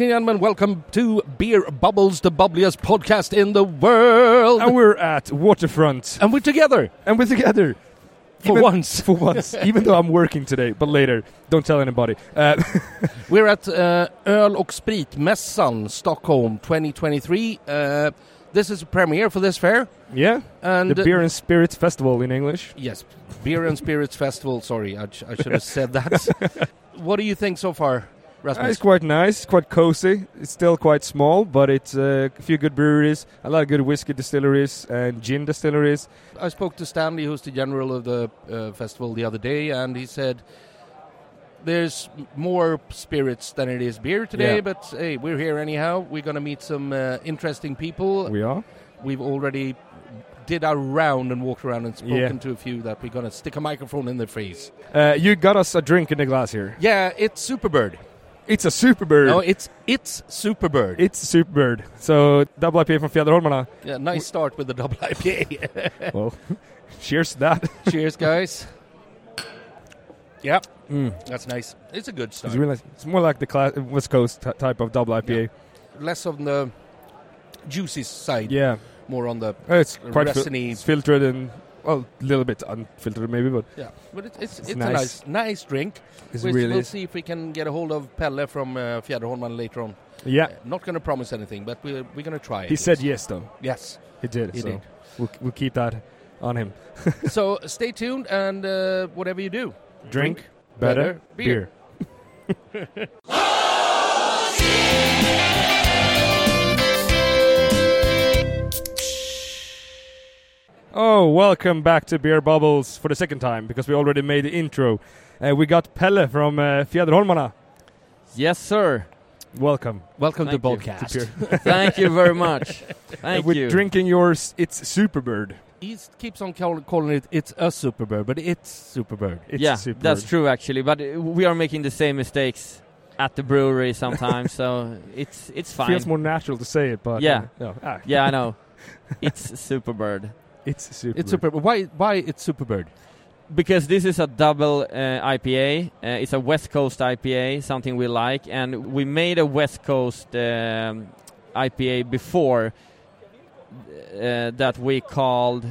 And gentlemen, welcome to Beer Bubbles, the bubbliest podcast in the world. And we're at Waterfront. And we're together. And we're together. For Even- once. For once. Even though I'm working today, but later. Don't tell anybody. Uh, We're at uh, Öl och Spritmässan, Stockholm 2023. Uh, this is a premiere for this fair. yeah. And The Beer and Spirits Festival in English. Yes, Beer and Spirits Festival. Sorry, I, sh- I should have said that. what do you think so far, Uh, it's quite nice, quite cozy. It's still quite small, but it's uh, a few good breweries, a lot of good whiskey distilleries and gin distilleries. I spoke to Stanley, who's the general of the uh, festival, the other day, and he said there's more spirits than it is beer today. Yeah. But hey, we're here anyhow. We're going to meet some uh, interesting people. We are. We've already did our round and walked around and spoken Yeah. to a few that we're going to stick a microphone in their face. Uh, you got us a drink in the glass here. Yeah, it's Superbird. It's a Superbird. No, it's it's Superbird. it's Superbird. So, double IPA from Fjäderholmarna. yeah, nice start with the double IPA. well, cheers to that. Cheers, guys. Yeah, Mm. that's nice. It's a good start. It's, really, it's more like the cla- West Coast t- type of double IPA. Less on the juicy side, Yeah. more on the Uh, It's quite fil- it's filtered and well, a little bit unfiltered maybe, but yeah, but it, it's it's, It's a nice. nice nice drink. it's we'll, really we'll see if we can get a hold of Pelle from uh, Fjäderholmen later on. yeah. Uh, not going to promise anything, but we're we're going to try. It. He said yes though. yes. He did. He so did. We'll, we'll keep that on him. so stay tuned, and uh, whatever you do, Drink, better better, beer. beer. Oh, welcome back to Beer Bubbles for the second time because we already made the intro. Uh, we got Pelle from uh, Fjäderholmarna. Yes, sir. Welcome. welcome Thank to you. podcast. to Beer. Thank you very much. Thank We're you. drinking yours. It's Superbird. He keeps on call, calling it it's a Superbird, but it's Superbird. It's yeah, Superbird. that's true actually. But uh, we are making the same mistakes at the brewery sometimes, so it's it's fine. Feels more natural to say it, but Yeah. uh, no. Ah, yeah, I know. it's Superbird it's Superbird. It's Superbird. Why why it's Superbird? because this is a double uh, IPA. Uh, it's a West Coast IPA, something we like, and we made a West Coast um, IPA before uh, that we called.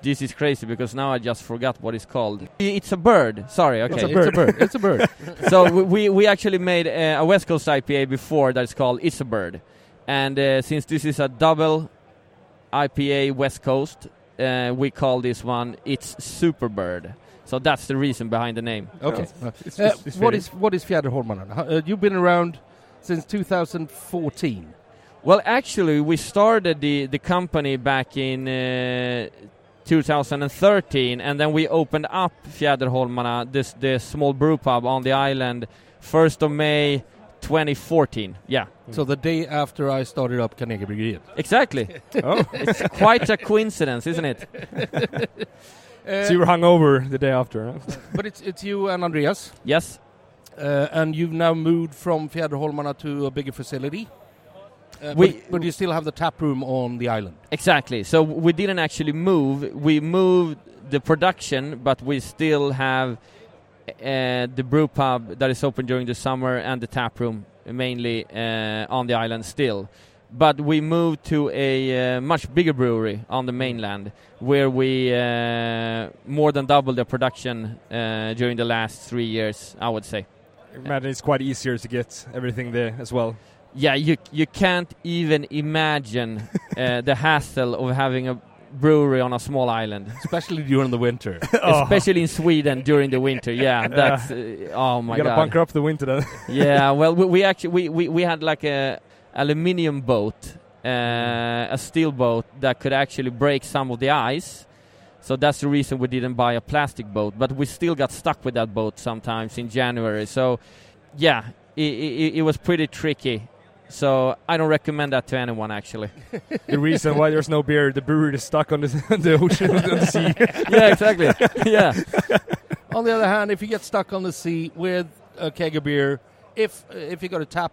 This is crazy because now I just forgot what it's called. It's a bird. Sorry. Okay. It's a It's a bird. it's a bird. so we- we we actually made uh, a West Coast IPA before that's called It's a Bird, and uh, since this is a double IPA West Coast, uh, we call this one It's Superbird. So that's the reason behind the name. Okay. It's, Uh, it's, it's what fitting. is what is Fjäderholmen? How- Uh, you've been around since 2014. Well, actually, we started the the company back in. Uh, 2013 and then we opened up Fjäderholmarna, this the small brew pub on the island 1st of May 2014 yeah So the day after I started up Carnegie Bryggeriet. exactly oh, it's quite a coincidence isn't it Uh, so you were hungover the day after. Huh? but it's it's you and Andreas, yes uh, and you've now moved from Fjäderholmarna to a bigger facility. Uh, We- but, but you still have the tap room on the island. Exactly. So we didn't actually move. We moved the production, but we still have the brew pub that is open during the summer and the tap room mainly uh, on the island still. But we moved to a uh, much bigger brewery on the mainland where we uh, more than doubled the production uh, during the last three years, I would say. Imagine it's quite easier to get everything there as well. Yeah, you you can't even imagine uh, the hassle of having a brewery on a small island. especially during the winter. especially in Sweden during the winter. Yeah, that's uh, oh my you gotta god. bunker up the winter then. yeah, well, we, we actually we, we, we had like a aluminium boat, uh, a steel boat that could actually break some of the ice. So that's the reason we didn't buy a plastic boat, but we still got stuck with that boat sometimes in January. So, yeah, it, it, it was pretty tricky. So I don't recommend that to anyone actually. the reason why there's no beer, the brewery is stuck on the, the ocean, on the sea. yeah, exactly. yeah, on the other hand, if you get stuck on the sea with a keg of beer, if if you got a tap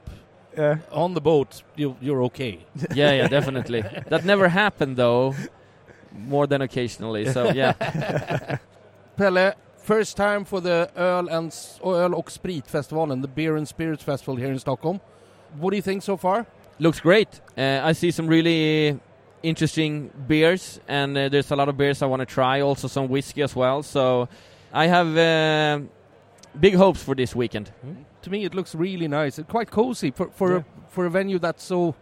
Yeah. on the boat, you, you're okay. yeah, yeah, definitely. That never happened though, more than occasionally. So yeah, Pelle, first time for the Öl, and, S- or Öl och Spritfestivalen, the Beer and Spirits Festival here in Stockholm. What do you think so far? Looks great. Uh, I see some really interesting beers, and uh, there's a lot of beers I want to try. Also some whiskey as well. So I have uh, big hopes for this weekend. To me, it looks really nice. It's quite cozy for for Yeah. a, for a venue that's so.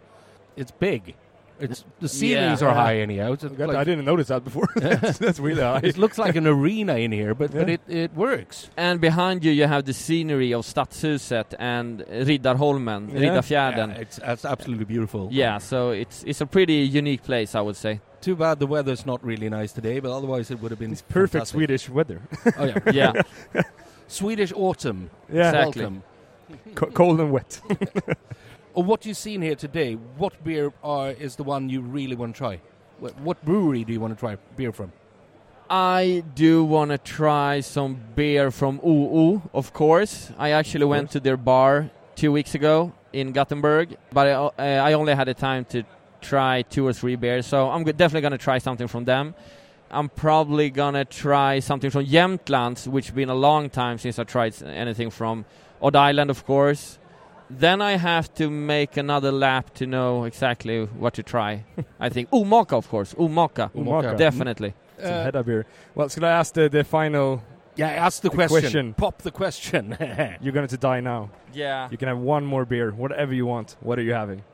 It's big. It's the ceilings Yeah. are high anyhow. It's I didn't notice that before. that's, that's really high. it looks like an arena in here, but but it, it works. And behind you, you have the scenery of Stadshuset and Riddarholmen, Yeah. Riddarfjärden. Yeah, it's, it's absolutely beautiful. Yeah, so it's it's a pretty unique place, I would say. Too bad the weather's not really nice today, but otherwise it would have been It's perfect fantastic. Swedish weather. Oh yeah, Yeah, Swedish autumn. Yeah, Exactly. Welcome. Co- cold and wet. Oh, what you've seen here today, what beer are, is the one you really want to try? What, what brewery do you want to try beer from? I do want to try some beer from OO, of course. I actually Of went to their bar two weeks ago in Gothenburg, but I, uh, I only had the time to try two or three beers, so I'm definitely going to try something from them. I'm probably going to try something from Jämtlands, which has been a long time since I tried anything from Odd Island, of course. Then I have to make another lap to know exactly what to try. I think Omaka, of course. Omaka, Omaka. definitely. Some Uh, Hedda beer. Well, should I ask the, the final? yeah, ask the, The question. question. Pop the question. You're going to die now. Yeah. You can have one more beer, whatever you want. What are you having?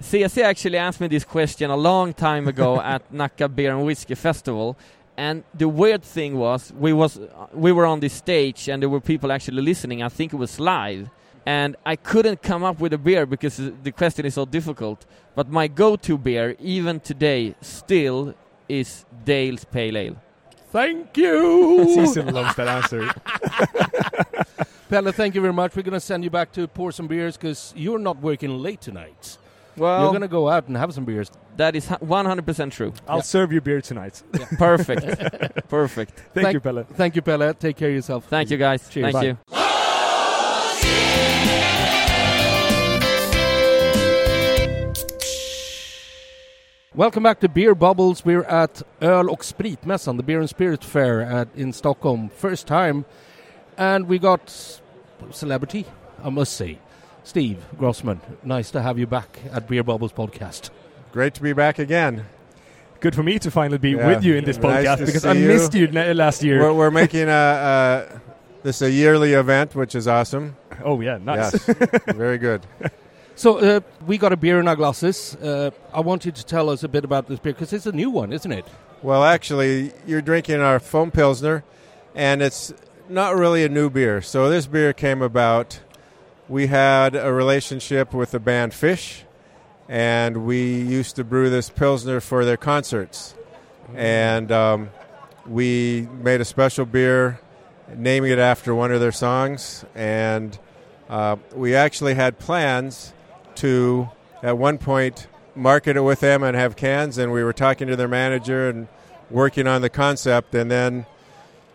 CSC actually asked me this question a long time ago at Nacka Beer and Whiskey Festival, and the weird thing was we was uh, we were on this stage and there were people actually listening. I think it was live, and I couldn't come up with a beer because the question is so difficult. But my go-to beer, even today, still is Dale's Pale Ale. Thank you. Cecil loves that answer. Pelle, thank you very much. We're going to send you back to pour some beers because you're not working late tonight. Well, you're going to go out and have some beers. that is 100% true. I'll Yeah. serve you beer tonight. Perfect, perfect. Thank, Thank- you, Pelle. Thank you, Pelle. Take care of yourself. Thank you, guys. Cheers. Thank Bye. you. Welcome back to Beer Bubbles. We're at Öl och Spritmässan, the Beer and Spirit Fair at, in Stockholm. First time. And we got celebrity, I must say. Steve Grossman, nice to have you back at Beer Bubbles podcast. Great to be back again. Good for me to finally be Yeah. with you in this Nice podcast because I you. missed you na- last year. We're, we're making a, a this a yearly event, which is awesome. oh yeah, nice. Yes, very good. So uh, we got a beer in our glasses. Uh, I want you to tell us a bit about this beer because it's a new one, isn't it? Well, actually, you're drinking our foam pilsner, and it's not really a new beer. So this beer came about. We had a relationship with the band Phish, and we used to brew this pilsner for their concerts. And um, we made a special beer, naming it after one of their songs. And uh, we actually had plans to, at one point, market it with them and have cans. And we were talking to their manager and working on the concept. And then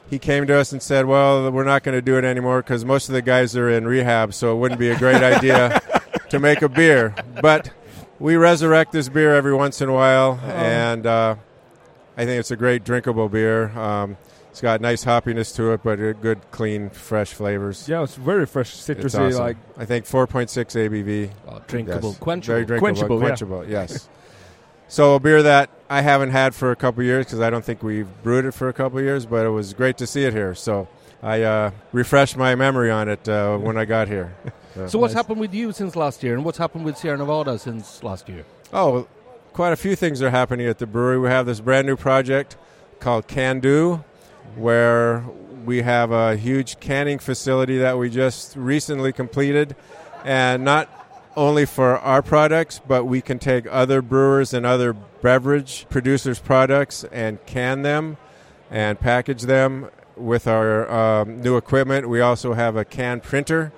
he came to us and said, "Well, we're not going to do it anymore because most of the guys are in rehab, so it wouldn't be a great idea to make a beer." But we resurrect this beer every once in a while, and uh, I think it's a great drinkable beer. Um, it's got nice hoppiness to it, but good, clean, fresh flavors. Yeah, it's very fresh, It's citrusy. awesome. Like I think 4.6 ABV. Drinkable, Yes. quenchable. Very drinkable, Quenchable, yeah. quenchable. Yes. So a beer that I haven't had for a couple years because I don't think we've brewed it for a couple years, but it was great to see it here. So I uh, refreshed my memory on it uh, when I got here. So what's Nice. happened with you since last year, and what's happened with Sierra Nevada since last year? Oh, quite a few things are happening at the brewery. We have this brand new project called Can Do, where we have a huge canning facility that we just recently completed, and not only for our products, but we can take other brewers and other beverage producers' products and can them and package them with our um, new equipment. We also have a can printer,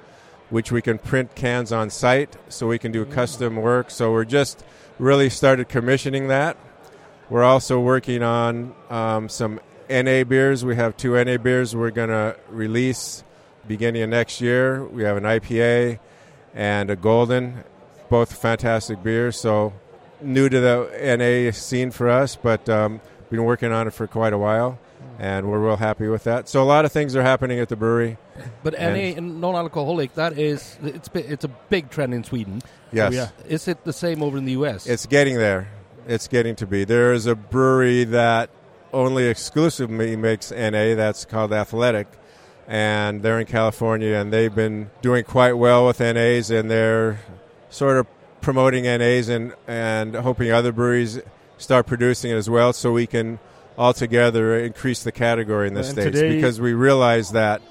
which we can print cans on site, so we can do custom work. So we're just really started commissioning that. We're also working on um, some NA beers. We have two NA beers we're going to release beginning of next year. We have an IPA and a Golden, both fantastic beers. So new to the NA scene for us, but um, been working on it for quite a while, and we're real happy with that. So a lot of things are happening at the brewery. But And- any non-alcoholic, that is, it's it's a big trend in Sweden. Yes, yeah. Is it the same over in the U.S.? it's getting there. It's getting to be. There is a brewery that only exclusively makes NA. That's called Athletic, and they're in California, and they've been doing quite well with NAs, and they're sort of promoting NAs and and hoping other breweries start producing it as well, so we can all together increase the category in the And states today- because we realize that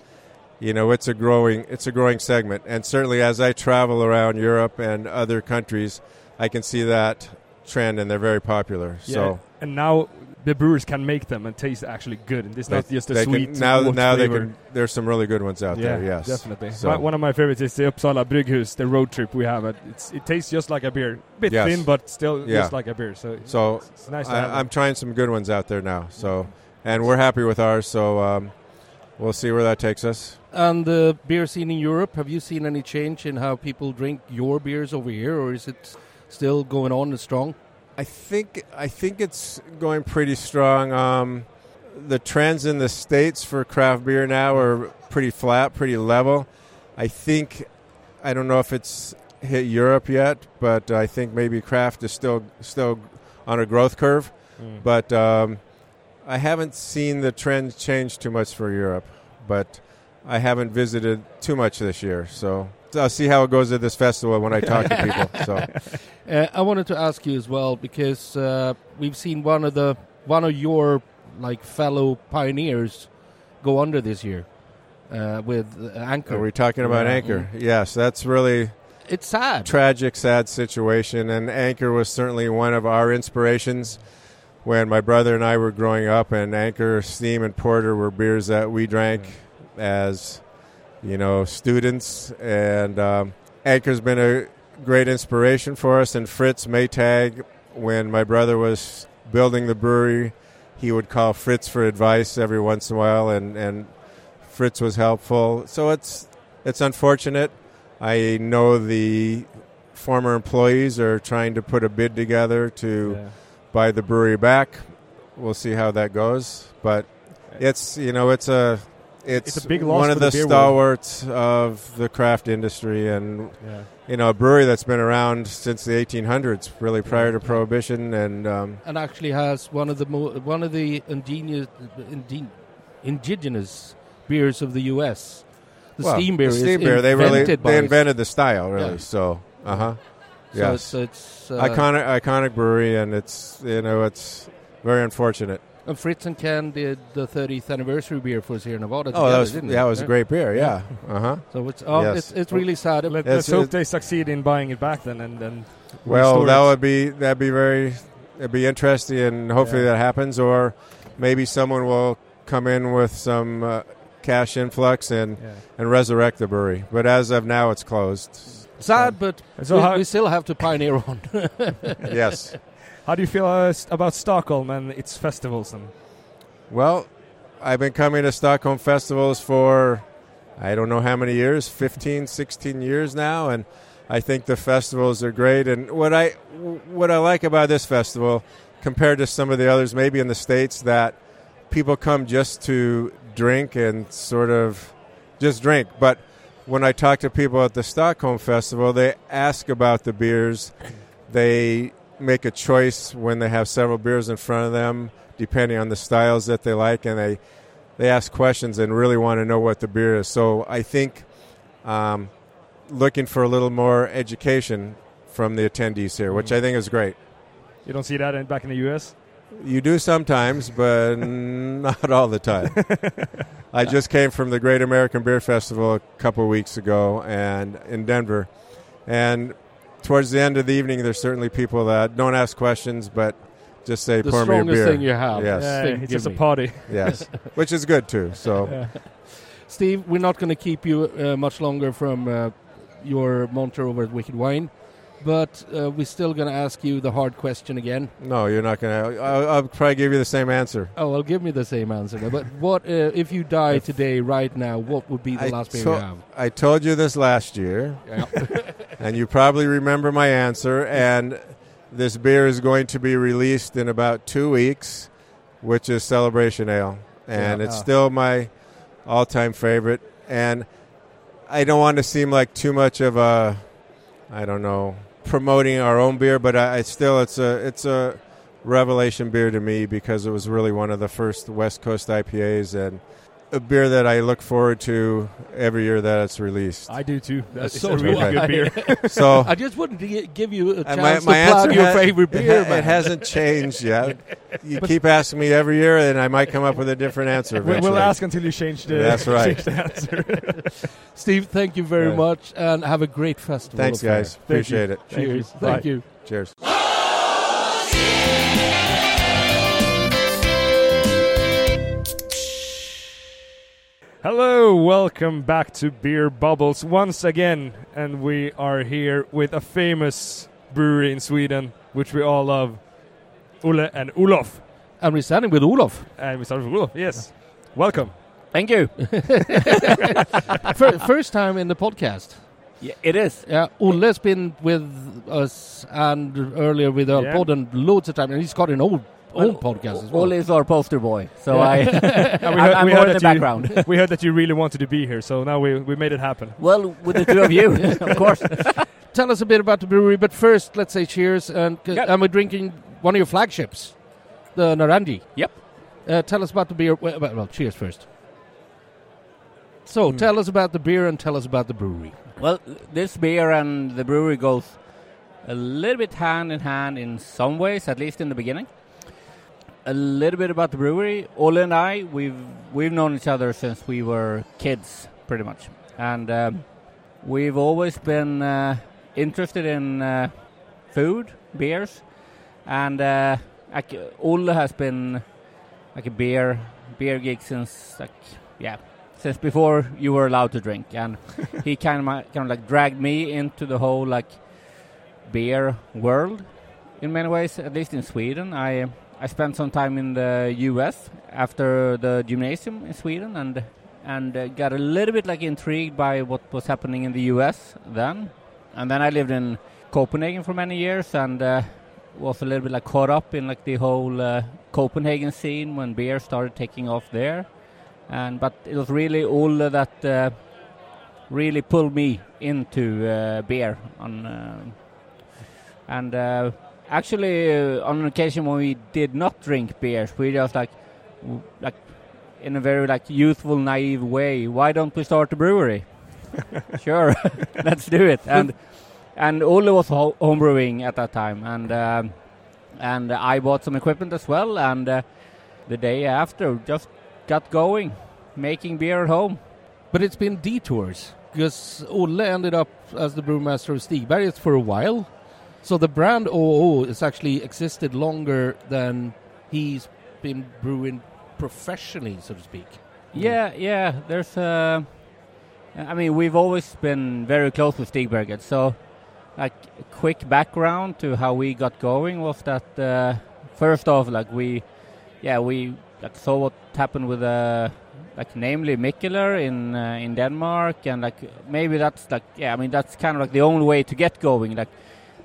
you know it's a growing it's a growing segment, and certainly as I travel around Europe and other countries, I can see that trend, and they're very popular. Yeah. So and now the brewers can make them and taste actually good, and it's not they- just a they can- sweet. now warm now they flavor. can. There's some really good ones out yeah, there. Yes, definitely. So- My- one of my favorites is the Uppsala Brygghus, the road trip we have. It, it's, it tastes just like a beer, a bit Yes. thin, but still Yeah. just like a beer. So, So it's, it's nice to have. I, I'm trying some good ones out there now. So, and we're happy with ours. So, um, we'll see where that takes us. and the beer scene in Europe, have you seen any change in how people drink your beers over here, or is it still going on and strong? I think I think it's going pretty strong. Um, the trends in the states for craft beer now are pretty flat, pretty level. I think I don't know if it's hit Europe yet, but I think maybe craft is still still on a growth curve. Mm. But um, I haven't seen the trends change too much for Europe. But I haven't visited too much this year, so I'll see how it goes at this festival when I talk to people. So Uh, I wanted to ask you as well because uh, we've seen one of the one of your like fellow pioneers go under this year uh, with uh, Anchor. are we talking about Yeah. Anchor? Yes, that's really it's sad. tragic, sad situation. And Anchor was certainly one of our inspirations when my brother and I were growing up. And Anchor, Steam, and Porter were beers that we drank as, you know, students. And um, Anchor's been a great inspiration for us. And Fritz Maytag, when my brother was building the brewery, he would call Fritz for advice every once in a while, and, and Fritz was helpful. So it's it's unfortunate. I know the former employees are trying to put a bid together to Yeah. buy the brewery back. We'll see how that goes, but it's you know it's a it's, It's a big loss one of the the, beer world. stalwarts of the craft industry, and Yeah. you know a brewery that's been around since the 1800s, really prior to prohibition, and um, and actually has one of the mo- one of the ingenious, indigenous beers of the U.S. The well, steam beer the is steam beer. They really invented they invented the style, really. Yeah. So, uh huh. So it's, it's uh, iconic iconic brewery and it's you know it's very unfortunate And Fritz and Ken did the 30th anniversary beer for us here in Nevada. oh together, that was didn't that they? was a great beer yeah uh-huh So it's oh, Yes. it's, it's really sad. Let, It's- let's hope they succeed in buying it back then, and then well that it. would be that'd be very it'd be interesting and hopefully Yeah. that happens or maybe someone will come in with some uh, cash influx and Yeah. and resurrect the brewery but as of now it's closed sad, but So we, we still have to pioneer on. yes how do you feel uh, about Stockholm and its festivals? And Well, I've been coming to Stockholm festivals for I don't know how many years, 15, 16 years now and I think the festivals are great and what I what I like about this festival compared to some of the others maybe in the states that people come just to drink and sort of just drink, but when I talk to people at the Stockholm festival, they ask about the beers. They make a choice when they have several beers in front of them depending on the styles that they like, and they they ask questions and really want to know what the beer is. So I think um, looking for a little more education from the attendees here, which I think is great. you don't see that in, back in the U.S. You do sometimes, but not all the time. I just came from the Great American Beer Festival a couple of weeks ago, and in Denver, and towards the end of the evening, there's certainly people that don't ask questions, but just say, the "Pour me a strongest beer." thing you have. Yes. Yeah, Thing, it's give just a party. yes, which is good too. So. Yeah. Steve, we're not going to keep you uh, much longer from uh, your monter over at Wicked Wine, but uh, we're still going to ask you the hard question again. No, you're not going to. I'll, I'll probably give you the same answer. Oh, well, give me the same answer. But what uh, if you die If- today, right now? What would be the I last beer to- you have? I told you this last year, Yeah. and you probably remember my answer. And this beer is going to be released in about two weeks, which is Celebration Ale, and Yeah. it's Ah. still my all-time favorite. And I don't want to seem like too much of a, I don't know, promoting our own beer, but I, I still it's a it's a revelation beer to me because it was really one of the first West Coast IPAs and a beer that I look forward to every year that it's released. I do too. That's so a really do good beer. So I just wanted to give you a chance my, my to plug answer your ha- favorite it, beer, ha- it hasn't changed yet. You keep asking me every year, and I might come up with a different answer. We- Eventually. we'll ask until you change the, That's right. change the answer. Steve, thank you very Yeah. much, and have a great festival. Thanks, affair. guys. Appreciate it. Thank you. Cheers. Thank you. Cheers. Hello, welcome back to Beer Bubbles once again, and we are here with a famous brewery in Sweden, which we all love, Olle and Olof. And we're standing with Olof. And we start with Olof. Yes, welcome. Thank you. Fir- First time in the podcast. Yeah, it is. Yeah, Olle's been with us and earlier with our Yeah. pod and loads of time, and he's got an old own Well, podcast as well. Olle is our poster boy, so Yeah. I, And we I'm, heard- I'm we more heard in the you- background. we heard that you really wanted to be here, so now we we made it happen. well, with the two of you, of course. Tell us a bit about the brewery, but first, let's say cheers. And, Yep. and we're drinking one of your flagships, the Narangi. Yep. Uh, tell us about the beer. Well, well, well, cheers first. So, tell us about the beer and tell us about the brewery. Well, this beer and the brewery goes a little bit hand in hand in some ways, at least in the beginning. A little bit about the brewery. Olle and I, we've we've known each other since we were kids, pretty much, and um, we've always been uh, interested in uh, food, beers, and uh, like, Olle has been like a beer beer geek since like yeah since before you were allowed to drink, and he kind of kind of like dragged me into the whole like beer world in many ways. At least in Sweden, I I spent some time in the U.S. after the gymnasium in Sweden, and and uh, got a little bit like intrigued by what was happening in the U.S. then, and then I lived in Copenhagen for many years and. Uh, was a little bit like caught up in like the whole uh, Copenhagen scene when beer started taking off there, and but it was really all that uh, really pulled me into uh, beer on uh, and actually uh, on an occasion when we did not drink beers we just like w- like in a very like youthful naive way why don't we start a brewery? Sure let's do it. And and Olle was ho- homebrewing at that time and um, and I bought some equipment as well and uh, the day after just got going making beer at home. But it's been detours because Olle ended up as the brewmaster of Stigberget for a while. So the brand OO has actually existed longer than he's been brewing professionally, so to speak. Yeah, yeah. There's uh, I mean, we've always been very close with Stigberget. So, like, a quick background to how we got going was that uh, first off, like we, yeah, we like saw what happened with uh, like namely Mikkeller in uh, in Denmark, and like maybe that's like yeah, I mean that's kind of like the only way to get going. Like,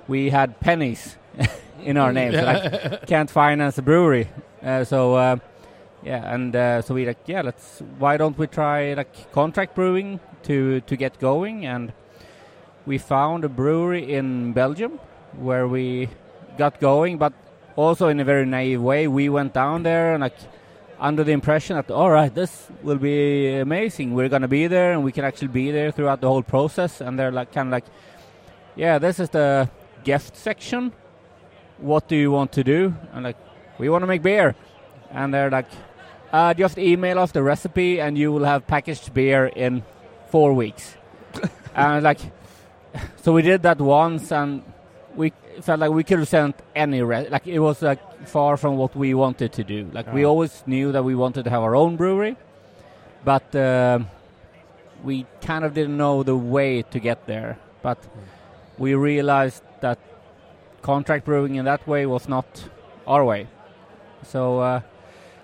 we had pennies in our names. so, like, can't finance a brewery, uh, so. Uh, yeah, and uh, so we like, yeah, let's. Why don't we try like contract brewing to to get going? And we found a brewery in Belgium where we got going, but also in a very naive way. We went down there and like under the impression that all right, this will be amazing. We're gonna be there, and we can actually be there throughout the whole process. And they're like kind of like, yeah, this is the guest section. What do you want to do? And like, we want to make beer. And they're like, uh, just email us the recipe and you will have packaged beer in four weeks. and like, so we did that once and we felt like we could have sent any re- like it was like far from what we wanted to do. Like we always knew that we wanted to have our own brewery, but um we kind of didn't know the way to get there. But we realized that contract brewing in that way was not our way. So uh,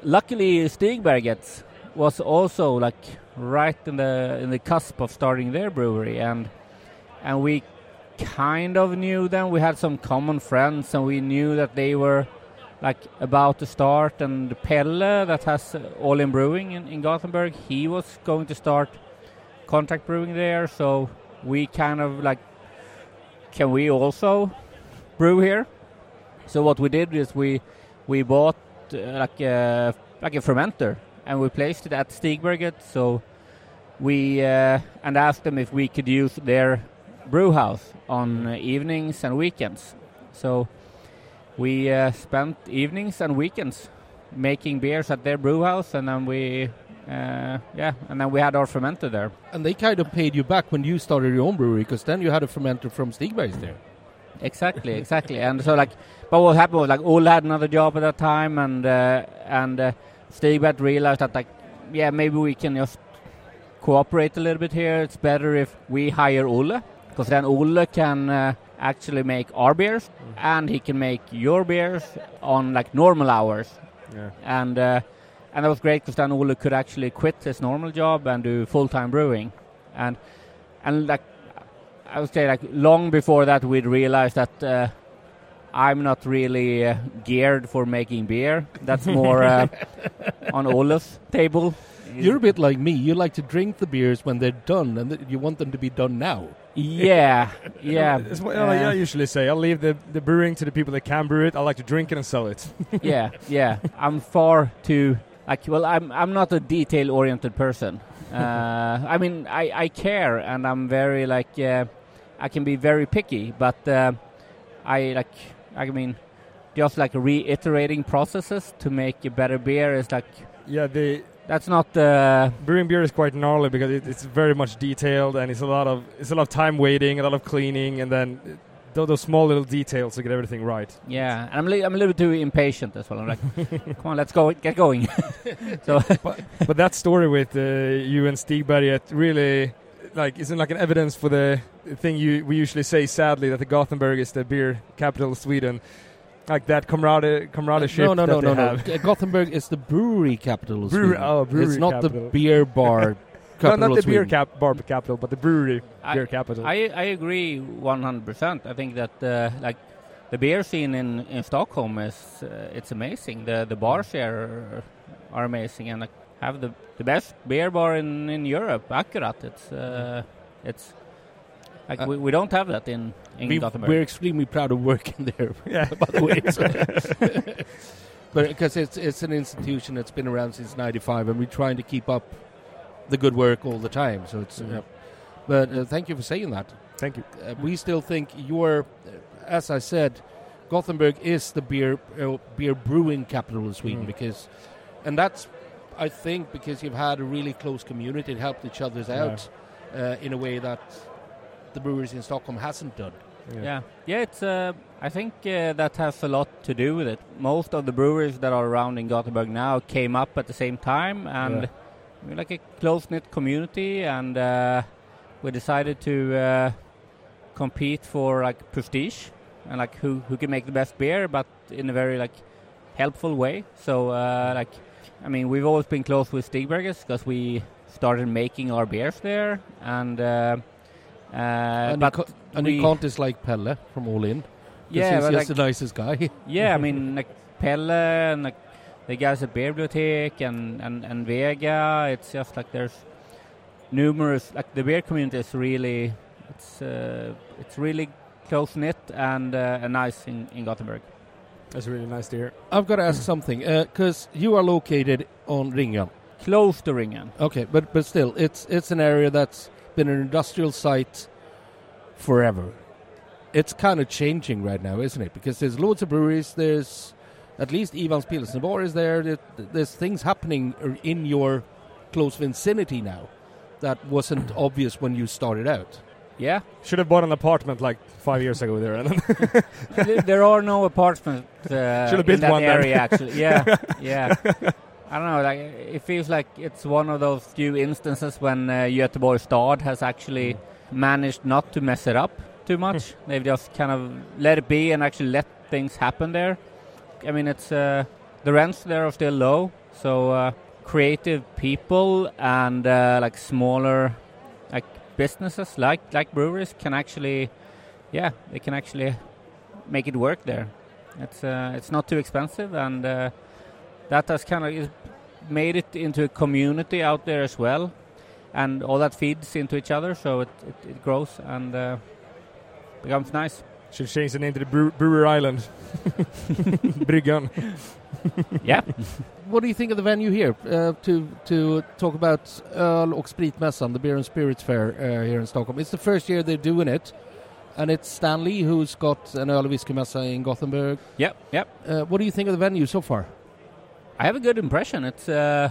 luckily, Stigberget was also like right in the in the cusp of starting their brewery, and and we kind of knew them. We had some common friends, and we knew that they were like about to start, and Pelle that has uh, All In Brewing in, in Gothenburg, he was going to start contract brewing there. So we kind of like, can we also brew here? So what we did is we we bought uh, like a like a fermenter and we placed it at Stigberget. So we uh, and asked them if we could use their brew house on evenings and weekends. So we uh, spent evenings and weekends making beers at their brew house, and then we, uh, yeah, and then we had our fermenter there. And they kind of paid you back when you started your own brewery, because then you had a fermenter from Stigbergs there. Exactly, exactly. and so like, but what happened was like Olle had another job at that time, and uh, and uh, Stigberg realized that like, yeah, maybe we can just cooperate a little bit here. It's better if we hire Olle, because then Olle can uh, actually make our beers, and he can make your beers on like normal hours. Yeah. and uh, and that was great because then Olle could actually quit his normal job and do full time brewing, and and like I would say like long before that we'd realized that uh, I'm not really uh, geared for making beer. That's more uh, on Olle's table. You're a bit like me. You like to drink the beers when they're done, and th- you want them to be done now. yeah, yeah, It's what I uh, usually say. I'll leave the, the brewing to the people that can brew it. I like to drink it and sell it. yeah, yeah. I'm far too Well, I'm I'm not a detail oriented person. Uh, I mean, I, I care and I'm very like. Uh, I can be very picky, but uh, I like. I mean, just like reiterating processes to make a better beer is like. yeah, the That's not. Uh, brewing beer is quite gnarly because it, it's very much detailed and it's a lot of it's a lot of time waiting, a lot of cleaning, and then uh, tho- those small little details to get everything right. yeah, and I'm li- I'm a little bit too impatient as well. I'm like, come on, let's go, get going. so but that story with uh, you and Stigberget really like isn't like an evidence for the thing you we usually say sadly that the Gothenburg is the beer capital of Sweden. Like that camaraderie, camaraderie no, no, no, no, no. Gothenburg is the brewery capital of Brewery- Sweden. oh, brewery it's not the beer bar No, not of the beer cap bar capital, but the brewery I- beer capital. I, I agree 100%. I think that uh, like the beer scene in, in Stockholm is uh, it's amazing. The the bars here are, are amazing and like, have the, the best beer bar in, in Europe. Akkurat. It's uh, it's like Uh, we, we don't have that in in We, Gothenburg. we're extremely proud of working there, yeah. by the way. but because it's it's an institution that's been around since '95, and we're trying to keep up the good work all the time. So it's. Mhm. Uh, but uh, thank you for saying that. Thank you. Uh, we still think you're, uh, as I said, Gothenburg is the beer uh, beer brewing capital of Sweden Mm. because, and that's, I think, because you've had a really close community, it helped each other's Yeah. out uh, in a way that the breweries in Stockholm hasn't done. Yeah, yeah. It's. Uh, I think uh, that has a lot to do with it. Most of the breweries that are around in Gothenburg now came up at the same time, and Yeah. We're like a close knit community, and uh, we decided to uh, compete for like prestige and like who who can make the best beer, but in a very like helpful way. So uh, like, I mean, we've always been close with Stigbergers because we started making our beers there, and. Uh, uh, and but you, and we- you can't dislike Pelle from All In. Yeah, he's just like- the nicest guy. yeah, I mean, like Pelle and like the guys at Beerbibliotek and, and, and Vega, it's just like there's numerous, like the beer community is really, it's uh, it's really close knit and uh, and nice in, in Gothenburg. That's really nice to hear. I've got to ask something because you are located on Ringön, Close to Ringön. Okay, but but still, it's it's an area that's been an industrial site forever. It's kind of changing right now, isn't it? Because there's loads of breweries. There's at least Ivan's Pilsner Bar is there. There- There's things happening in your close vicinity now that wasn't obvious when you started out. Yeah, Should have bought an apartment like five years ago there. And then Th- there are no apartments uh, Should've in that one then. area. Actually, yeah, yeah. I don't know. Like it feels like it's one of those few instances when uh, Göteborg Stad has actually managed not to mess it up too much. They've just kind of let it be and actually let things happen there. I mean, it's uh, the rents there are still low, so uh, creative people and uh, like smaller like businesses like like breweries can actually, yeah, they can actually make it work there. It's it's not too expensive, and that has kind of made it into a community out there as well, and all that feeds into each other, so it it, it grows and uh, becomes nice. Should change the name to the Brew- Brewer Island. Bryggan. yeah. What do you think of the venue here uh, to to talk about Öl och Spritmässan, the Beer and Spirits Fair uh, here in Stockholm? It's the first year they're doing it, and it's Stanley who's got an Öl och Whiskymässa in Gothenburg. Yep, yep. Uh, what do you think of the venue so far? I have a good impression. It's uh,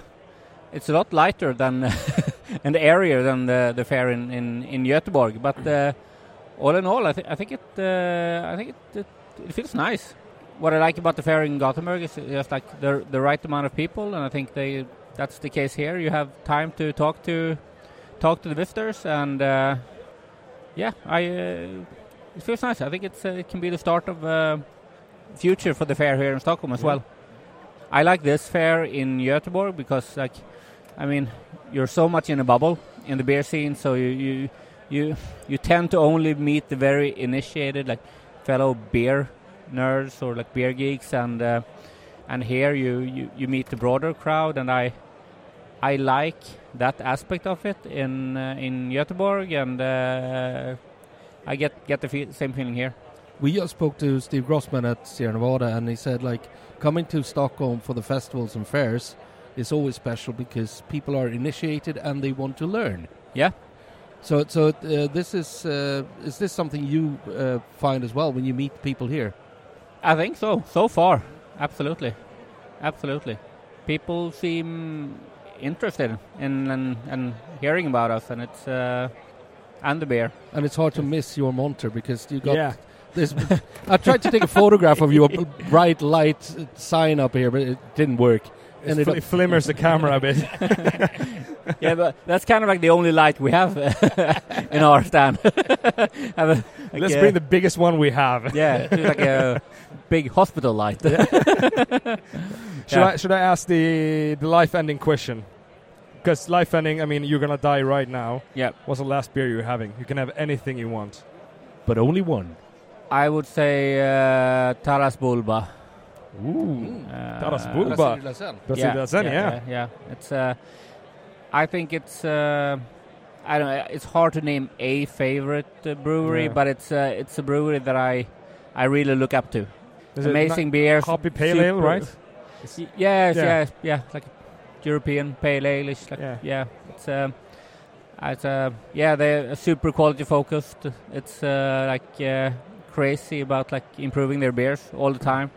it's a lot lighter than and airier than the, the fair in in in Göteborg. But uh, all in all, I think I think it uh, I think it, it it feels nice. What I like about the fair in Gothenburg is just like the the right amount of people, and I think they that's the case here. You have time to talk to talk to the visitors, and uh, yeah, I uh, it feels nice. I think it's uh, it can be the start of uh, future for the fair here in Stockholm as Yeah. well. I like this fair in Göteborg because, like, I mean, you're so much in a bubble in the beer scene, so you you you, you tend to only meet the very initiated, like, fellow beer nerds or like beer geeks, and uh, and here you, you you meet the broader crowd, and I I like that aspect of it in uh, in Göteborg, and uh, I get get the fe- same feeling here. We just spoke to Steve Grossman at Sierra Nevada, and he said like coming to Stockholm for the festivals and fairs is always special because people are initiated and they want to learn. Yeah. So, so uh, this is uh, is this something you uh, find as well when you meet people here? I think so. So far, absolutely, absolutely. People seem interested in and, and hearing about us, and it's uh, and the beer. And it's hard to miss your monitor because you got Yeah. this. I tried to take a photograph of your bright light uh, sign up here, but it didn't work. It Ended fl- up- it flimmers the camera a bit. yeah, but that's kind of like the only light we have in our stand. Have a- like Let's a- bring the biggest one we have. yeah, like a big hospital light. Should Yeah. I should I ask the the life ending question? Because life ending, I mean, you're gonna die right now. Yeah. What's the last beer you're having? You can have anything you want. but only one. I would say uh, Taras Boulba. Ooh. Uh, Taras Boulba. That's yeah, it, that's it, yeah. yeah, yeah. It's. Uh, I think it's. Uh, I don't know. It's hard to name a favorite uh, brewery, Yeah. but it's. Uh, it's a brewery that I, I really look up to. Is it Amazing beers. Hoppy pale ale, right? Y- yes, Yeah. yeah, yeah, like European pale ale. Like, Yeah. yeah. It's. Um, it's uh, yeah, they're super quality focused. It's uh, like uh, crazy about like improving their beers all the time,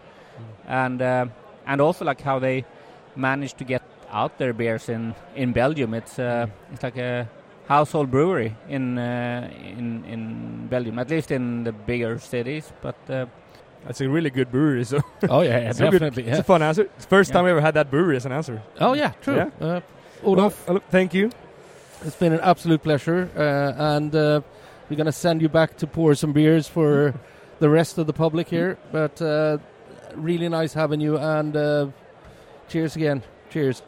and uh, and also like how they manage to get out their beers in in Belgium. It's uh, it's like a household brewery in uh, in in Belgium, at least in the bigger cities. But uh, That's a really good brewery. So Oh yeah, yeah So good. definitely. it's a fun answer. It's the first Yeah. time we ever had that brewery as an answer. Oh yeah, true. Yeah. Uh, Olof, Well, uh, thank you. it's been an absolute pleasure, uh, and uh, we're gonna send you back to pour some beers for the rest of the public here. But uh, really nice having you, and uh, cheers again. Cheers.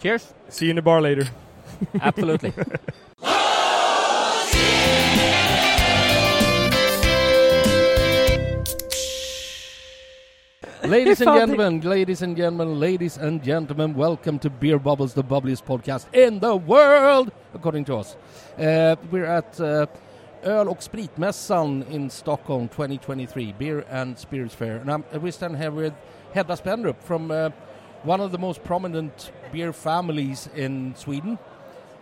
cheers, See you in the bar later. absolutely. ladies and gentlemen, ladies and gentlemen, ladies and gentlemen, welcome to Beer Bubbles, the bubbliest podcast in the world, according to us. Uh, we're at uh, Öl och Spritmässan in Stockholm 2023, Beer and Spirits Fair. And I'm, we stand here with Hedda Spendrup from uh, one of the most prominent beer families in Sweden,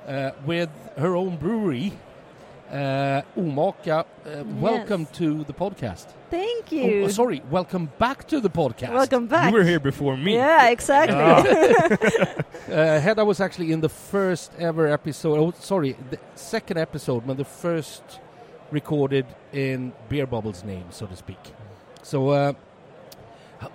uh, with her own brewery, uh, Omaka. Uh, Welcome to the podcast. Thank Oh, you. oh, sorry, welcome back to the podcast. Welcome back. You were here before me. Yeah, exactly. Uh, Hedda was actually in the first ever episode. Oh, sorry, the second episode, but the first recorded in Beer Bubble's name, so to speak. So, uh,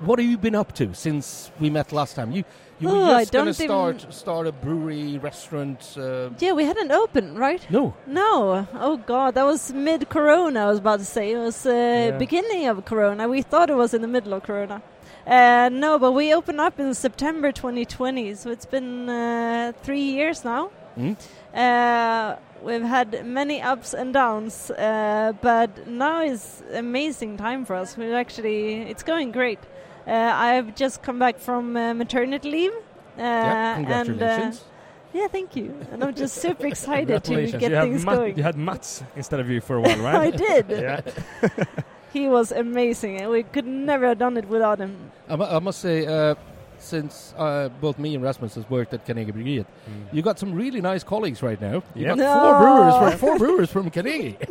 what have you been up to since we met last time? You you Oh, were just going to start start a brewery, restaurant. Uh, yeah, we hadn't opened, right? no, No. Oh God, that was mid Corona. I was about to say it was uh, Yeah. beginning of Corona. We thought it was in the middle of Corona. Uh, no, but we opened up in September 2020, so it's been uh, three years now. Mm. Uh, we've had many ups and downs, uh, but now is amazing time for us. We're actually it's going great. Uh, I've just come back from uh, maternity leave. Uh, yeah, and, uh, yeah, thank you. And I'm just super excited to get you, things going. you had Mats instead of you for a while, right? I did. He was amazing, and we could never have done it without him. I, mu- I must say, uh, since uh, both me and Rasmus has worked at Carnegie Bryggeriet, you got some really nice colleagues right now. You Yep. got four brewers, from, four brewers from Carnegie.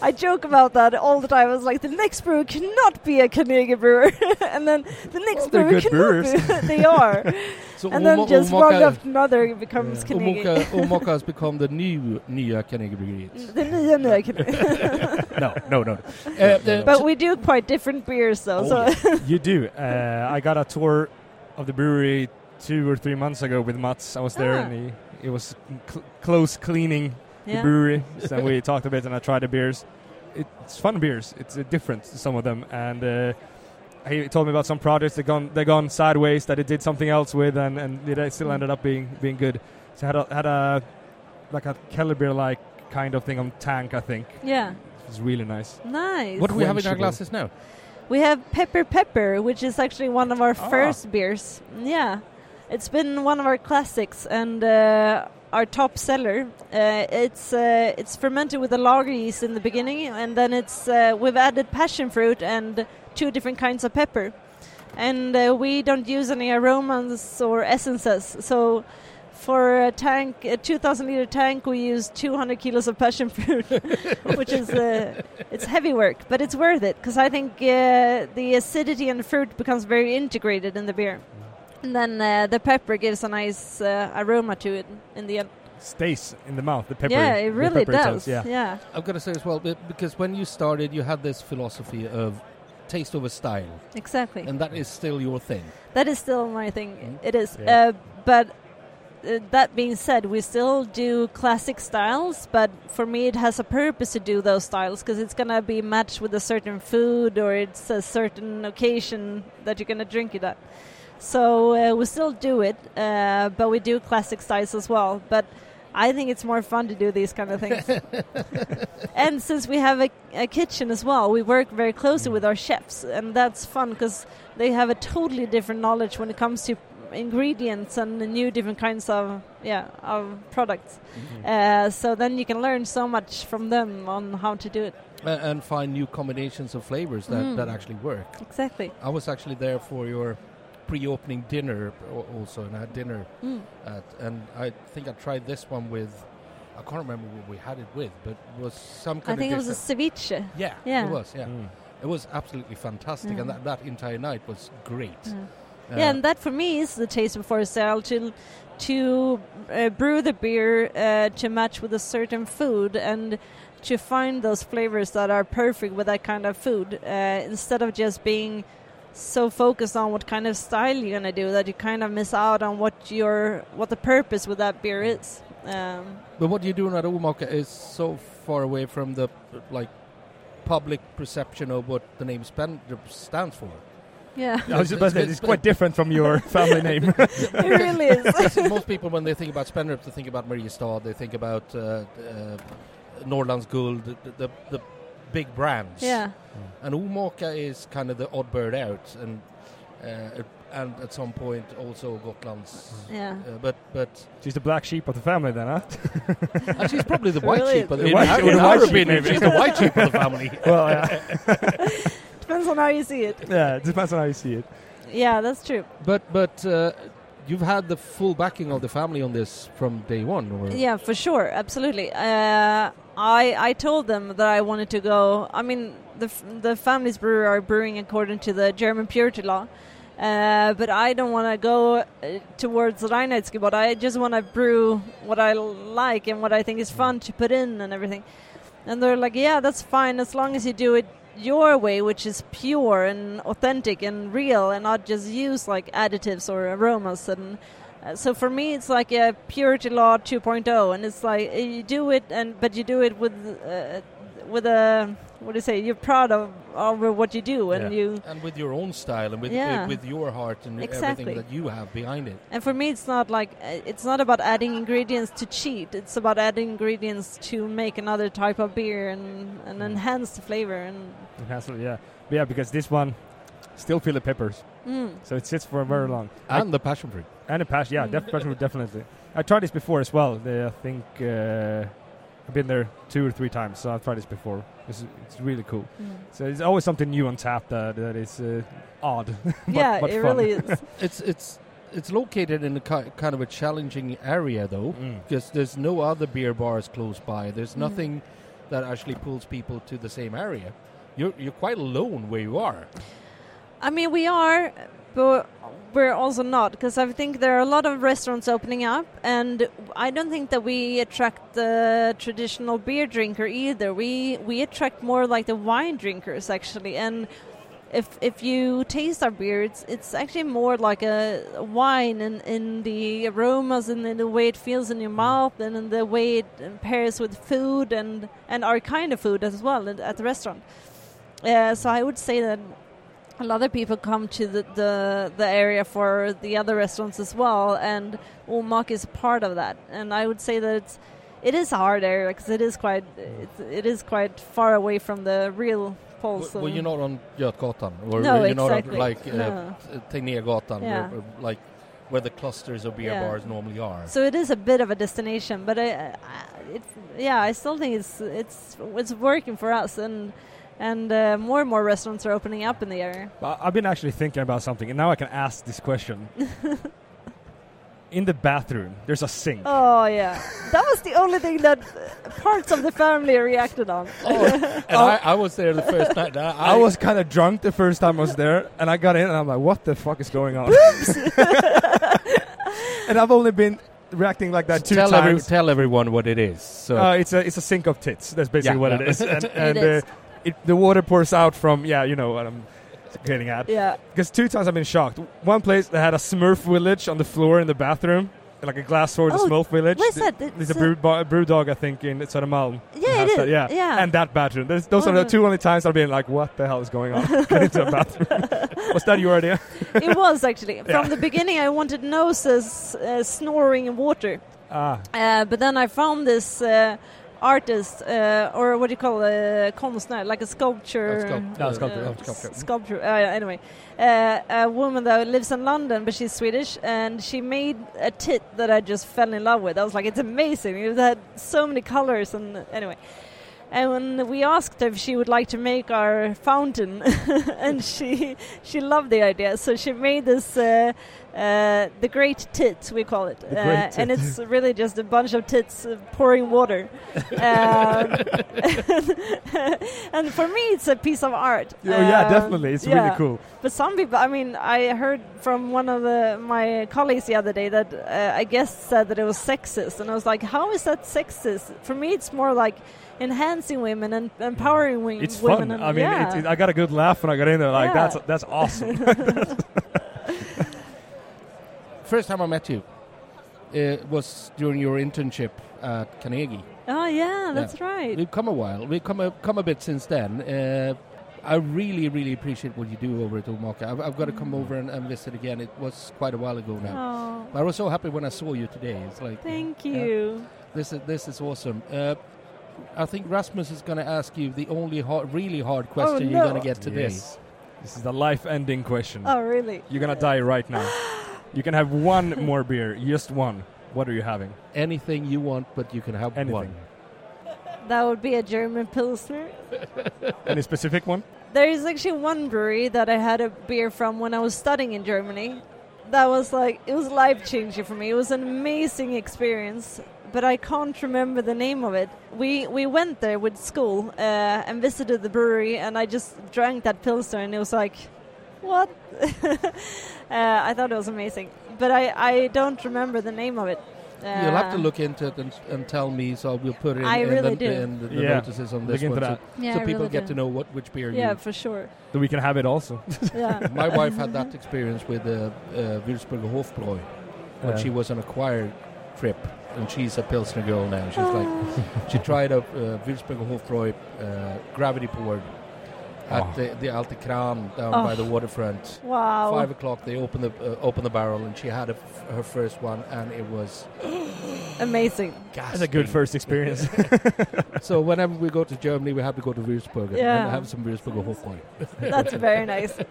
I joke about that all the time. I was like, the next brewer cannot be a Carnegie brewer, and then the next they're brewer good cannot brewers. be. they are, So and then Omo- just Omaka- one after another becomes Carnegie. Omaka, Omaka has become the new nya Carnegie Bryggeriet. the nya nya Carnegie. no, no, no. Uh, the- but we do quite different beers, though. Oh, so you do. Uh, I got a tour of the brewery two or three months ago with Mats. I was there, Ah. and he, he was cl- close cleaning the brewery. so we talked a bit, and I tried the beers. It's fun beers. It's uh, different, some of them, and uh, he told me about some projects that gone they gone sideways that it did something else with, and and they still ended up being being good. So had a had a like a Keller beer like kind of thing on tank, I think. yeah, It's really nice. nice. what do we have in our glasses now? We have Pepper Pepper, which is actually one of our Ah. first beers. Yeah, it's been one of our classics and uh, our top seller. Uh, it's uh, it's fermented with a lager yeast in the beginning, and then it's uh, we've added passion fruit and two different kinds of pepper, and uh, we don't use any aromas or essences. So. For a tank, a 2,000 liter tank, we use 200 kilos of passion fruit, which is uh, it's heavy work, but it's worth it because I think uh, the acidity and the fruit becomes very integrated in the beer. And then uh, the pepper gives a nice uh, aroma to it in the end. Stays in the mouth. The pepper. yeah, it really pepper does. itself, yeah. yeah. I've got to say as well, because when you started, you had this philosophy of taste over style, exactly. and that is still your thing. That is still my thing. Mm. It is. Yeah. Uh, but uh, that being said, we still do classic styles, but for me, it has a purpose to do those styles because it's going to be matched with a certain food or it's a certain occasion that you're going to drink it at. So uh, we still do it, uh, but we do classic styles as well. But I think it's more fun to do these kind of things. and since we have a, a kitchen as well, we work very closely with our chefs, and that's fun because they have a totally different knowledge when it comes to ingredients and the new different kinds of yeah of products. Uh, so then you can learn so much from them on how to do it. A- and find new combinations of flavors that, Mm. that actually work. Exactly. I was actually there for your pre-opening dinner also, and I had dinner Mm. at, and I think I tried this one with. I can't remember what we had it with, but it was some kind of I kind think it was a dish ceviche. yeah, yeah. it was, yeah, Mm. it was absolutely fantastic, and that, that entire night was great. Yeah. Yeah, and that for me is the taste before sale to to uh, brew the beer uh, to match with a certain food and to find those flavors that are perfect with that kind of food uh, instead of just being so focused on what kind of style you're gonna do that you kind of miss out on what your what the purpose with that beer is. Um, But what you're doing at Omaka is so far away from the like public perception of what the name stands for. Yeah, I was about to say, it's quite different from your family name. it really is. Most people, when they think about Spendrup, they think about Mariestad, they think about uh, uh, Norrlands Guld, the, the, the big brands. yeah, And Omaka is kind of the odd bird out, and uh, and at some point also Gotland's. yeah. Uh, but but She's the black sheep of the family, then, huh? and she's probably the white Really? sheep. Of The the, white our- sheep- or in the our white sheep, opinion, she's the white sheep of the family. well, yeah. Depends on how you see it. yeah, it depends on how you see it. Yeah, that's true. But but uh, you've had the full backing of the family on this from day one, or Yeah, for sure, absolutely. Uh, I I told them that I wanted to go. I mean, the f- the family's brewer are brewing according to the German purity law, uh, but I don't want to go uh, towards Reinheitsgebot. I just want to brew what I like and what I think is fun to put in and everything. And they're like, yeah, that's fine as long as you do it your way, which is pure and authentic and real, and not just use like additives or aromas and. Uh, so for me, it's like a purity law 2.0, and it's like you do it, and but you do it with uh, with a what do you say? You're proud of over what you do, and Yeah. you. And with your own style and with Yeah. with, with your heart and Exactly. everything that you have behind it. And for me, it's not like uh, it's not about adding ingredients to cheat. It's about adding ingredients to make another type of beer and, and enhance the flavor. And It yeah, But yeah, because this one still feel the peppers, mm, so it sits for very long. I- And the passion fruit. And the passion, yeah, Mm. def- passion fruit, definitely. I tried this before as well. They, I think uh, I've been there two or three times, so I've tried this before. It's, it's really cool. mm. So it's always something new on tap that that is uh, odd. but, yeah, but it fun. really is. It's it's it's located in a ki- kind of a challenging area though, Mm. because there's no other beer bars close by. There's Mhm. nothing that actually pulls people to the same area. You're you're quite alone where you are. I mean, we are, but we're also not because I think there are a lot of restaurants opening up, and I don't think that we attract the traditional beer drinker either. We we attract more like the wine drinkers actually, and. If, if you taste our beer, it's, it's actually more like a wine in, in the aromas and in the way it feels in your mouth and in the way it pairs with food and, and our kind of food as well at, at the restaurant. Uh, so I would say that a lot of people come to the, the, the area for the other restaurants as well, and Omaka is part of that. And I would say that it's, it is a hard area because it is quite it's, it is quite far away from the real pulse. Well, of- you're not on Götgatan, or No, you're not exactly. on, like uh, No. Tegnérgatan, Yeah. where, uh, like where the clusters of beer Yeah. bars normally are. So it is a bit of a destination, but I, I, it's yeah, I still think it's it's it's working for us, and and uh, more and more restaurants are opening up in the area. But I've been actually thinking about something, and now I can ask this question. In the bathroom, there's a sink. Oh yeah, that was the only thing that uh, parts of the family reacted on. Oh, and I, I was there the first night. I, I was kind of drunk the first time I was there, and I got in, and I'm like, "What the fuck is going on?" and I've only been reacting like that two tell, every, times. tell everyone what it is. So Uh, it's a it's a sink of tits. That's basically Yeah, what yeah. it is. And, and is. Uh, it, the water pours out from yeah, you know what I'm getting at. Yeah, Because two times I've been shocked. One place they had a Smurf village on the floor in the bathroom, like a glass sword, Oh, a Smurf village. what is Th- that? There's It's a brew, BrewDog, I think, in Södermalm. Yeah, it that, is. yeah. Yeah. And that bathroom. There's, those are Oh. the two only times I've been like, what the hell is going on? Get into a bathroom. Was that your idea? it was actually Yeah. from the beginning. I wanted noses uh, snoring in water, Ah, uh, but then I found this. Uh, Artist, uh, or what do you call a konstnär, like a sculpture. A No, sculptor, uh, sculpture. sculpture. Uh, anyway, uh, a woman that lives in London, but she's Swedish, and she made a tit that I just fell in love with. I was like, it's amazing. It had so many colors, and anyway. And when we asked her if she would like to make our fountain, and she she loved the idea, so she made this uh, uh, the great tit we call it, uh, and it's really just a bunch of tits uh, pouring water. um, and for me, it's a piece of art. oh yeah, Um, definitely. It's really cool. But some people, I mean, I heard from one of the, my colleagues the other day that uh, I guess said that it was sexist, and I was like, how is that sexist? For me, it's more like enhancing women and empowering women It's women. fun. And, I mean, yeah. it, it, I got a good laugh when I got in there. Like, Yeah. that's that's awesome. first time I met you uh, was during your internship at Carnegie. oh yeah, that's right. We've come a while. We've come a, come a bit since then. Uh, I really, really appreciate what you do over at Omaka. I've, I've got to come over and, and visit again. It was quite a while ago now. Oh, But I was so happy when I saw you today. It's like thank yeah, you. this is this is awesome. Uh, I think Rasmus is going to ask you the only hard, really hard question you're Oh, going to get today. Yes. This is the life-ending question. Oh really? You're gonna die right now. You can have one more beer, just one. What are you having? Anything you want, but you can have Anything. one. That would be a German pilsner. Any specific one? There is actually one brewery that I had a beer from when I was studying in Germany. That was like it was life changing for me. It was an amazing experience, but I can't remember the name of it. We we went there with school uh, and visited the brewery, and I just drank that pilsner, and it was like, what? uh, I thought it was amazing, but I I don't remember the name of it. Uh, You'll have to look into it and, and tell me, so we'll put it in, I in really the, do. in the, the Yeah. notices on Look this into one, so, that. Yeah, so I people really get do. to know what which beer Yeah, you. for sure. So we can have it also. Yeah. My wife had that experience with uh, uh, Würzburger Hofbräu when Uh, she was on a choir trip, and she's a Pilsner girl now. She's like, she tried a uh, Würzburger Hofbräu uh, gravity poured at Oh. the, the Alte Kran down Oh. by the waterfront. Wow. Five o'clock, they opened the uh, opened the barrel, and she had a f- her first one, and it was Amazing. That's a good first experience. So whenever we go to Germany, we have to go to Würzburg Yeah. and have some Würzburger Hofbräu. That's very nice.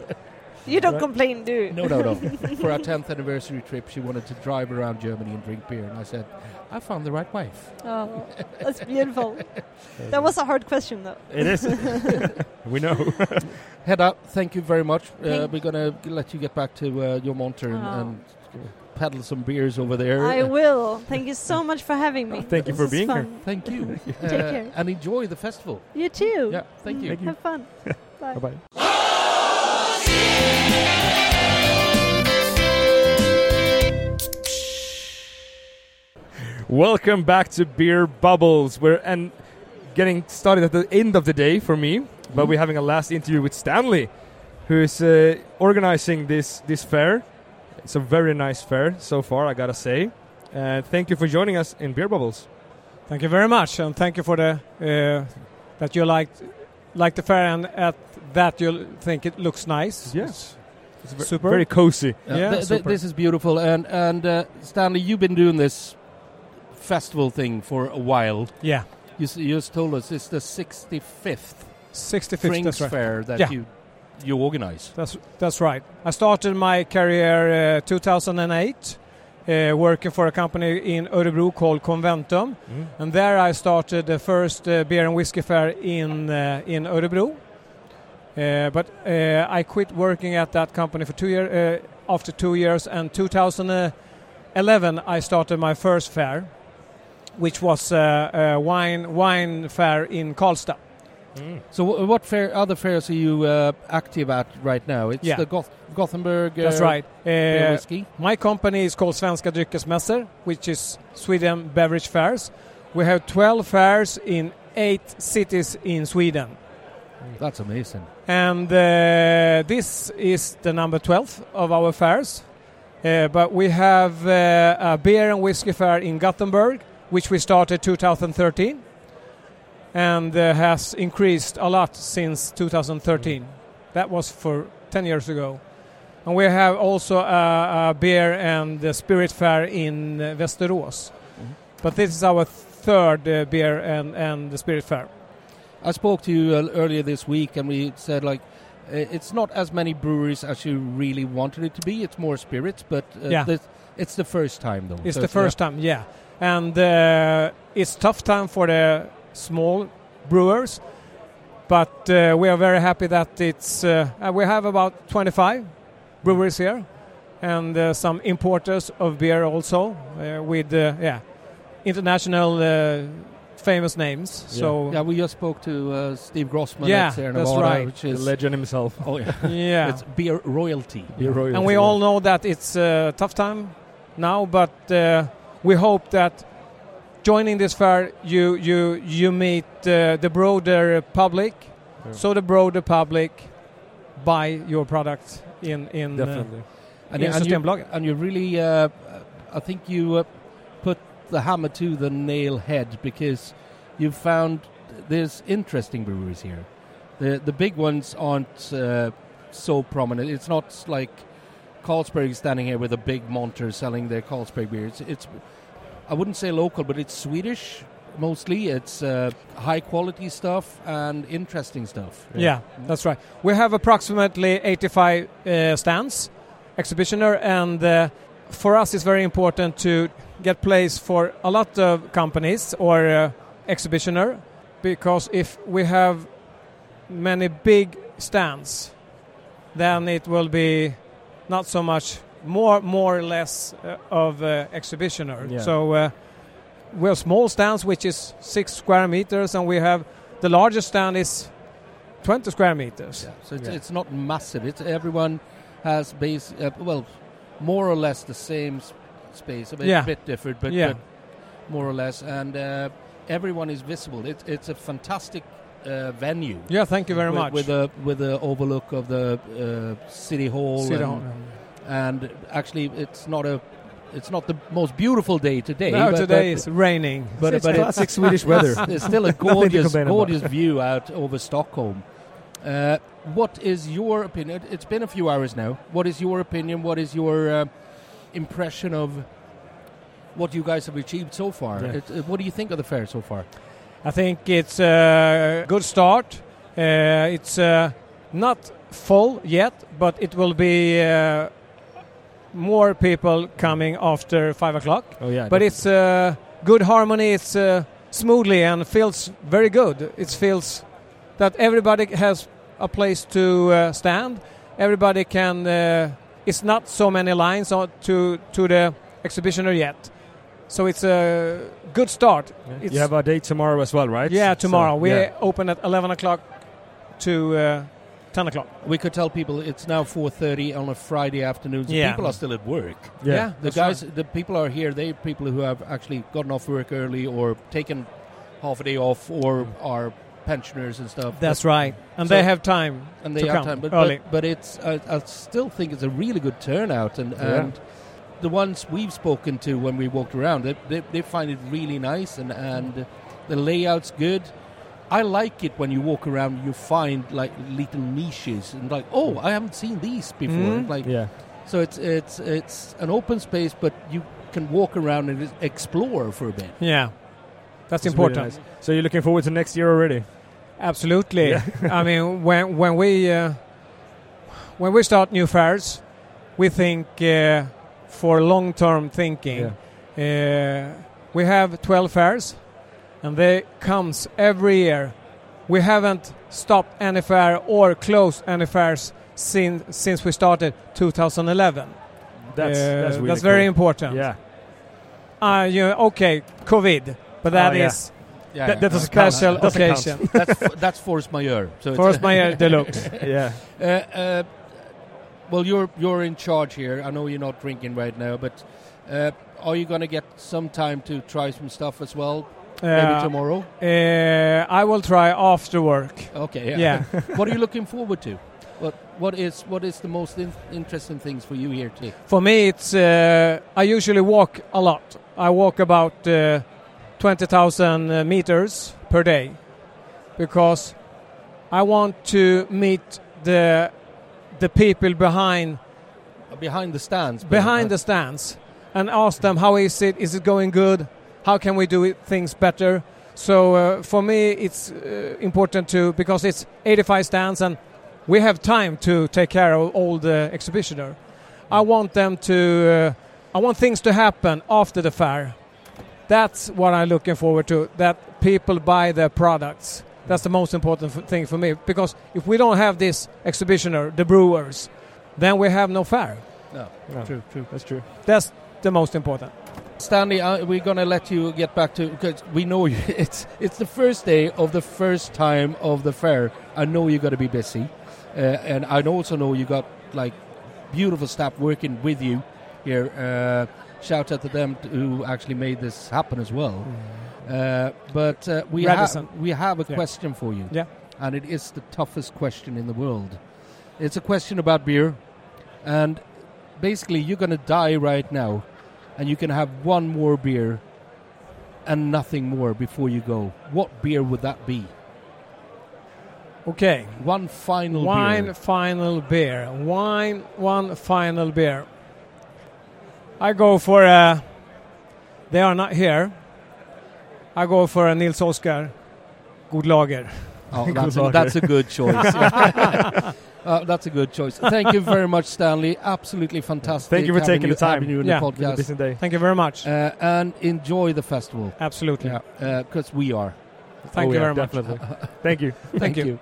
You don't Right. complain, do you? No, no, no. For our 10th anniversary trip, she wanted to drive around Germany and drink beer, and I said, I found the right wife. Oh, that's beautiful. That was a hard question, though. it is. we know. Hedda, thank you very much. Uh, we're going to let you get back to uh, your monter and, Oh. and paddle some beers over there. I will. Thank you so much for having me. Thank you This for is being here. Thank you. Take care. And enjoy the festival. You too. Yeah, thank you. Thank you. Have fun. Bye. bye bye. Welcome back to Beer Bubbles. We're and getting started at the end of the day for me, but we're having a last interview with Stanley, who is uh, organizing this this fair. It's a very nice fair so far, I gotta say. Uh, thank you for joining us in Beer Bubbles. Thank you very much, and thank you for the uh, that you liked like the fair and at that you think it looks nice. Yes. It's ve- Super. very cozy. Uh, Yeah, th- th- this is beautiful. And, and uh, Stanley, you've been doing this festival thing for a while. Yeah, You, s- you just told us it's the 65th 65th. Frings That's right. Fair that Yeah. you you organize. That's that's right. I started my career uh, 2008, uh, working for a company in Örebro called Conventum, and there I started the first uh, beer and whiskey fair in uh, in Örebro. Uh, but uh, I quit working at that company for two years. Uh, after two years, and 2011, I started my first fair, which was uh, a wine wine fair in Karlstad. So, w- what fair, other fairs are you uh, active at right now? It's Yeah. the Goth- Gothenburg That's uh, right. beer Uh, whiskey. My company is called Svenska Dryckesmässor, which is Sweden Beverage Fairs. We have 12 fairs in eight cities in Sweden. That's amazing. And uh, this is the number 12 of our fairs. Uh, but we have uh, a beer and whiskey fair in Gothenburg, which we started 2013 and uh, has increased a lot since 2013. That was for 10 years ago. And we have also a, a beer and spirit fair in uh, Västerås. But this is our third uh, beer and, and the spirit fair. I spoke to you uh, earlier this week, and we said like it's not as many breweries as you really wanted it to be. It's more spirits, but uh, Yeah. this- it's the first time though. It's So the first time, yeah. And uh, it's tough time for the small brewers, but uh, we are very happy that it's. Uh, uh, we have about 25 breweries here, and uh, some importers of beer also uh, with uh, yeah international uh, famous names. Yeah. So yeah, we just spoke to uh, Steve Grossman Yeah, at Sierra that's Nevada, right. which The is legend himself. oh yeah, yeah. it's beer royalty. Beer royalty. and we all know that it's a tough time now, but uh, we hope that joining this fair, you you you meet uh, the broader public, Yeah. so the broader public buy your product in in uh, And, in and you, and you really, uh, I think you uh, put the hammer to the nail head because you found there's interesting breweries here. The the big ones aren't uh, so prominent. It's not like Carlsberg standing here with a big monter selling their Carlsberg beer. It's, it's I wouldn't say local, but it's Swedish mostly. It's uh, high quality stuff and interesting stuff. Yeah, that's right. We have approximately 85 uh, stands, exhibitioner, and uh, for us it's very important to get place for a lot of companies or uh, exhibitioner because if we have many big stands, then it will be not so much more more or less uh, of uh, exhibitioner. Yeah. So uh, we have small stands, which is six square meters, and we have the largest stand is 20 square meters. Yeah, so it's, Yeah. it's not massive. It's everyone has base uh, well, more or less the same s- space. A bit, Yeah. bit different, but, Yeah. but more or less, and uh, everyone is visible. It, it's a fantastic uh, venue. Yeah, thank you very with, much. With the with the overlook of the uh, city hall, City and, Hall. and actually, it's not a it's not the most beautiful day today. no, but, today but, it's raining. but, it's but it's, classic Swedish weather. it's still a gorgeous, gorgeous view out over Stockholm. Uh, what is your opinion? It's been a few hours now. What is your opinion? What is your uh, impression of what you guys have achieved so far? Yeah. It, uh, what do you think of the fair so far? I think it's a good start. Uh, it's uh, not full yet, but it will be uh, more people coming after five o'clock. Oh yeah, But it's uh, good harmony. It's uh, smoothly and feels very good. It feels that everybody has a place to uh, stand. Everybody can. It's not so many lines on to to the exhibitioner yet, so it's a good start. Yeah. It's you have a date tomorrow as well, right? yeah, tomorrow. So, we yeah. open at 11 o'clock to uh, 10 o'clock. We could tell people it's now 4:30 on a Friday afternoon, so Yeah. people are still at work. yeah. The That's guys, the people are here. They people who have actually gotten off work early or taken half a day off or are pensioners and stuff. That's right. And So- they have time. and they to have come time. But, early. but, but it's I, I still think it's a really good turnout, and, Yeah. and the ones we've spoken to when we walked around, they, they, they find it really nice, and and the layout's good. I like it when you walk around, you find like little niches, and like, oh, I haven't seen these before. Mhm. Like, yeah. so it's it's it's an open space, but you can walk around and explore for a bit. Yeah. That's It's really important. nice. So you're looking forward to next year already? Absolutely. Yeah. I mean, when when we uh, when we start new fairs, we think uh, for long-term thinking. Uh, we have 12 fairs, and they comes every year. We haven't stopped any fair or closed any fairs since since we started 2011. That's Uh, that's really very cool. important. Yeah. Uh, you okay, COVID, but that Oh, yeah. is Yeah, that, that's a Doesn't special Doesn't count. occasion. that's f- that's force majeure. So it's- Force majeure deluxe. yeah. Uh, uh, well, you're you're in charge here. I know you're not drinking right now, but uh, are you going to get some time to try some stuff as well? Maybe Uh, tomorrow. Uh, I will try after work. Okay. Yeah. Yeah. what are you looking forward to? What what is what is the most in- interesting things for you here today? For me, it's uh, I usually walk a lot. I walk about uh, twenty thousand uh, meters per day because I want to meet the the people behind behind the stands. behind the stands and ask them how is it? Is it going good? How can we do it, things better? So uh, for me, it's uh, important to because it's 85 stands and we have time to take care of all the exhibitioner. I want them to. Uh, I want things to happen after the fair. That's what I'm looking forward to. That people buy their products. That's the most important f- thing for me because if we don't have this exhibitioner, the brewers, then we have no fair. No. No, True. True. That's true. That's the most important. Stanley, uh, we're going to let you get back to because we know you. It's it's the first day of the first time of the fair. I know you're going to be busy, uh, and I also know you got like beautiful staff working with you here. Uh, shout out to them t- who actually made this happen as well. Uh, but uh, we have we have a Yeah. question for you, Yeah. and it is the toughest question in the world. It's a question about beer, and basically you're going to die right now and you can have one more beer and nothing more before you go. What beer would that be? Okay. One final Wine beer. final beer. Wine one final beer. I go for a. They are not here. I go for a Nils Oscar God Lager. Oh, Good that's, a, lager. that's a good choice. uh, that's a good choice. Thank you very much, Stanley. Absolutely fantastic. Thank you for taking you, the time. having you in Yeah. the podcast. busy day. Thank you very much. Uh, and enjoy the festival. Absolutely. Yeah, because we are. Thank Oh, you yeah, very much. Thank you. Thank you. you.